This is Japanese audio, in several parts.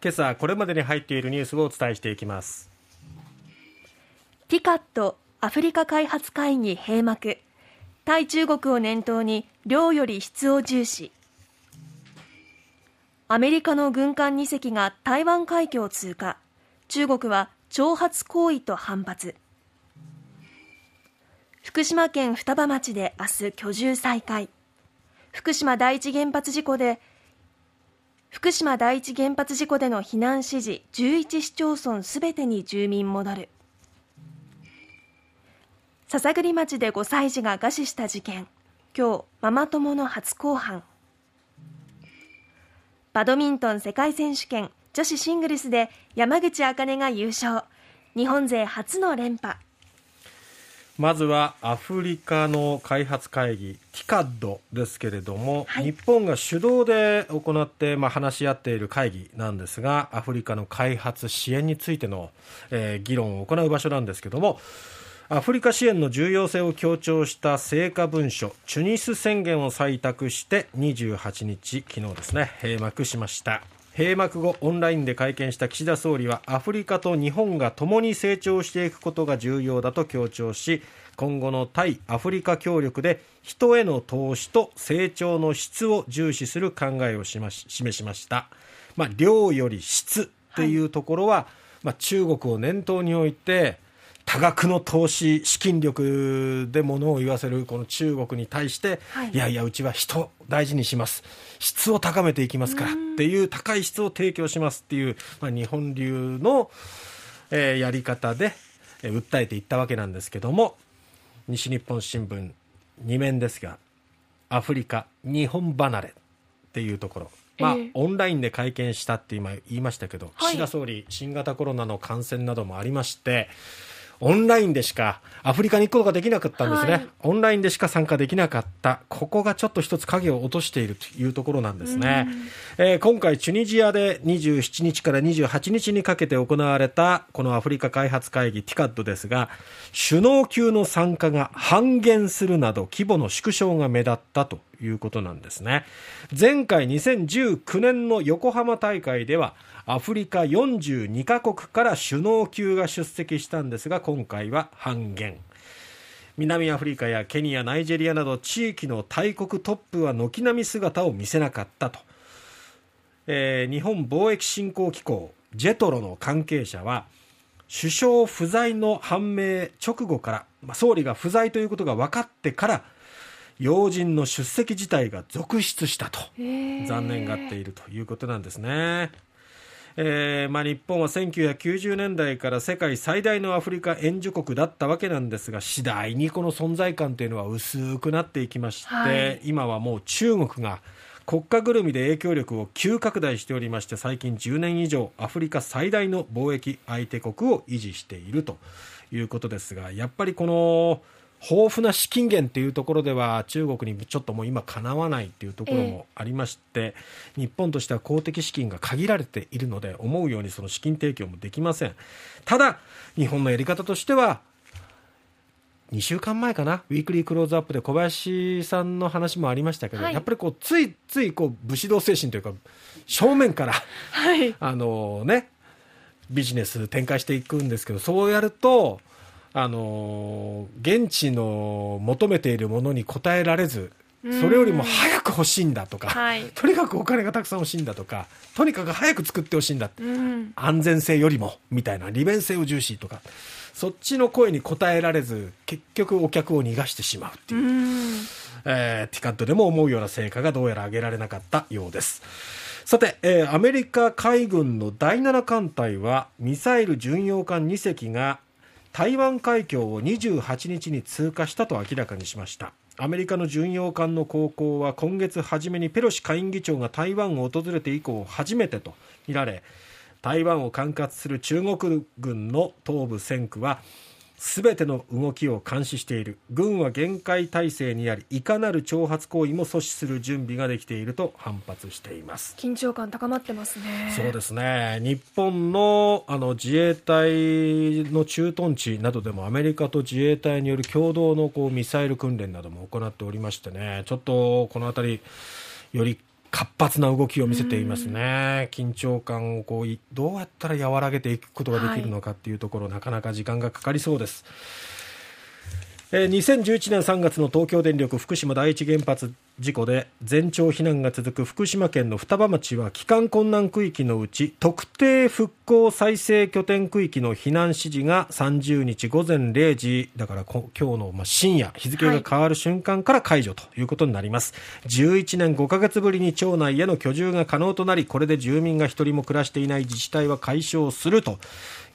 今朝これまでに入っているニュースをお伝えしていきます。ティカットアフリカ開発会議閉幕。対中国を念頭に量より質を重視。アメリカの軍艦2隻が台湾海峡を通過。中国は挑発行為と反発。福島県双葉町で明日居住再開。福島第一原発事故で福島第一原発事故での避難指示11市町村すべてに住民戻る。篠栗町で5歳児が餓死した事件。今日ママ友の初公判。バドミントン世界選手権女子シングルスで山口茜が優勝。日本勢初の連覇。まずはアフリカの開発会議ティカッドですけれども、はい、日本が主導で行って、まあ、話し合っている会議なんですがアフリカの開発支援についての、えー、議論を行う場所なんですけれどもアフリカ支援の重要性を強調した成果文書チュニス宣言を採択して28日昨日ですね閉幕しました閉幕後オンラインで会見した岸田総理はアフリカと日本が共に成長していくことが重要だと強調し今後の対アフリカ協力で人への投資と成長の質を重視する考えをしまし示しました、まあ、量より質というところは、はい、まあ、中国を念頭に置いて多額の投資資金力でものを言わせるこの中国に対して、はい、いやいやうちは人大事にします。質を高めていきますから。っていう高い質を提供しますっていう、まあ、日本流の、えー、やり方で、えー、訴えていったわけなんですけども西日本新聞2面ですがアフリカ日本離れっていうところ。まあ、えー、オンラインで会見したって今言いましたけど、はい、岸田総理、新型コロナの感染などもありまして、オンラインでしかアフリカに行くことができなかったんですね、はい、オンラインでしか参加できなかった、ここがちょっと一つ影を落としているというところなんですね。えー、今回、チュニジアで27日から28日にかけて行われたこのアフリカ開発会議、ティカッドですが、首脳級の参加が半減するなど、規模の縮小が目立ったということなんですね。前回2019年の横浜大会では、アフリカ42カ国から首脳級が出席したんですが今回は半減南アフリカやケニア、ナイジェリアなど地域の大国トップは軒並み姿を見せなかったと、えー、日本貿易振興機構ジェトロの関係者は首相不在の判明直後から、まあ、総理が不在ということが分かってから要人の出席自体が続出したと。残念がっているということなんですね。えーまあ、日本は1990年代から世界最大のアフリカ援助国だったわけなんですが次第にこの存在感というのは薄くなっていきまして、はい、今はもう中国が国家ぐるみで影響力を急拡大しておりまして最近10年以上アフリカ最大の貿易相手国を維持しているということですがやっぱりこの豊富な資金源というところでは中国にちょっともう今かなわないというところもありまして、えー、日本としては公的資金が限られているので思うようにその資金提供もできません。ただ日本のやり方としては2週間前かな？ウィークリークローズアップで小林さんの話もありましたけど、はい、やっぱりこうついついこう武士道精神というか正面から、はい、あのねビジネス展開していくんですけどそうやるとあの現地の求めているものに応えられずそれよりも早く欲しいんだとか、はい、とにかくお金がたくさん欲しいんだとかとにかく早く作ってほしいんだ、安全性よりもみたいな利便性を重視とかそっちの声に応えられず結局お客を逃がしてしまうっていう、えー、ティカットでも思うような成果がどうやら上げられなかったようです。さて、えー、アメリカ海軍の第7艦隊はミサイル巡洋艦2隻が台湾海峡を28日に通過したと明らかにしました。アメリカの巡洋艦の航行は今月初めにペロシ下院議長が台湾を訪れて以降初めてとみられ台湾を管轄する中国軍の東部戦区はすべての動きを監視している。軍は限界態勢にありいかなる挑発行為も阻止する準備ができていると反発しています。緊張感高まってますね。そうですね。日本のあの自衛隊の駐屯地などでもアメリカと自衛隊による共同のこうミサイル訓練なども行っておりましてね。ちょっとこの辺りより活発な動きを見せていますね、緊張感をこうどうやったら和らげていくことができるのかっていうところ、はい、なかなか時間がかかりそうです。えー、2011年3月の東京電力福島第一原発事故で全町避難が続く福島県の双葉町は帰還困難区域のうち特定復興再生拠点区域の避難指示が30日午前0時だから今日の深夜日付が変わる瞬間から解除ということになります、はい、11年5か月ぶりに町内への居住が可能となりこれで住民が1人も暮らしていない自治体は解消すると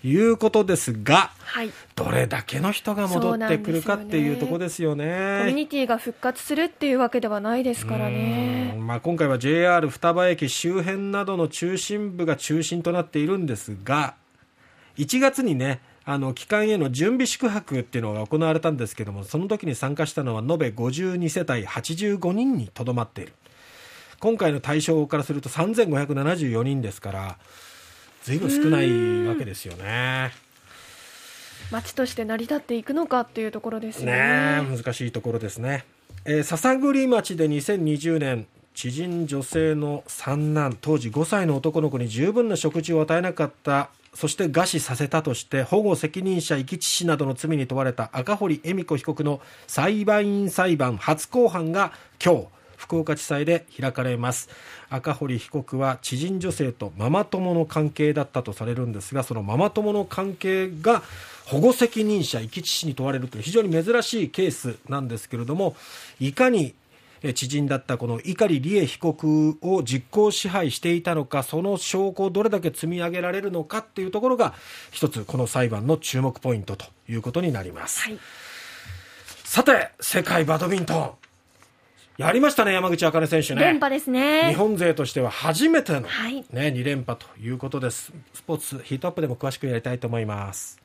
いうことですが、はい、どれだけの人が戻ってくるかっていうところですよね、ね、コミュニティが復活するっていうわけではないですからね、まあ、今回は JR 双葉駅周辺などの中心部が中心となっているんですが1月にねあの帰還への準備宿泊っていうのが行われたんですけどもその時に参加したのは延べ52世帯85人にとどまっている。今回の対象からすると3574人ですからずいぶん少ないわけですよね。町として成り立っていくのかっていうところですね。ね難しいところですね。えー、篠栗町で2020年知人女性の三男当時5歳の男の子に十分な食事を与えなかったそして餓死させたとして保護責任者遺棄致死などの罪に問われた赤堀恵美子被告の裁判員裁判初公判が今日福岡地裁で開かれます。赤堀被告は知人女性とママ友の関係だったとされるんですがそのママ友の関係が保護責任者遺棄致死に問われるという非常に珍しいケースなんですけれどもいかに知人だったこの碇利恵被告を実行支配していたのかその証拠をどれだけ積み上げられるのかっていうところが一つこの裁判の注目ポイントということになります、はい、さて世界バドミントンやりましたね、山口茜選手ね。連覇ですね。日本勢としては初めての、ね、はい、2連覇ということです。スポーツヒートアップでも詳しくやりたいと思います。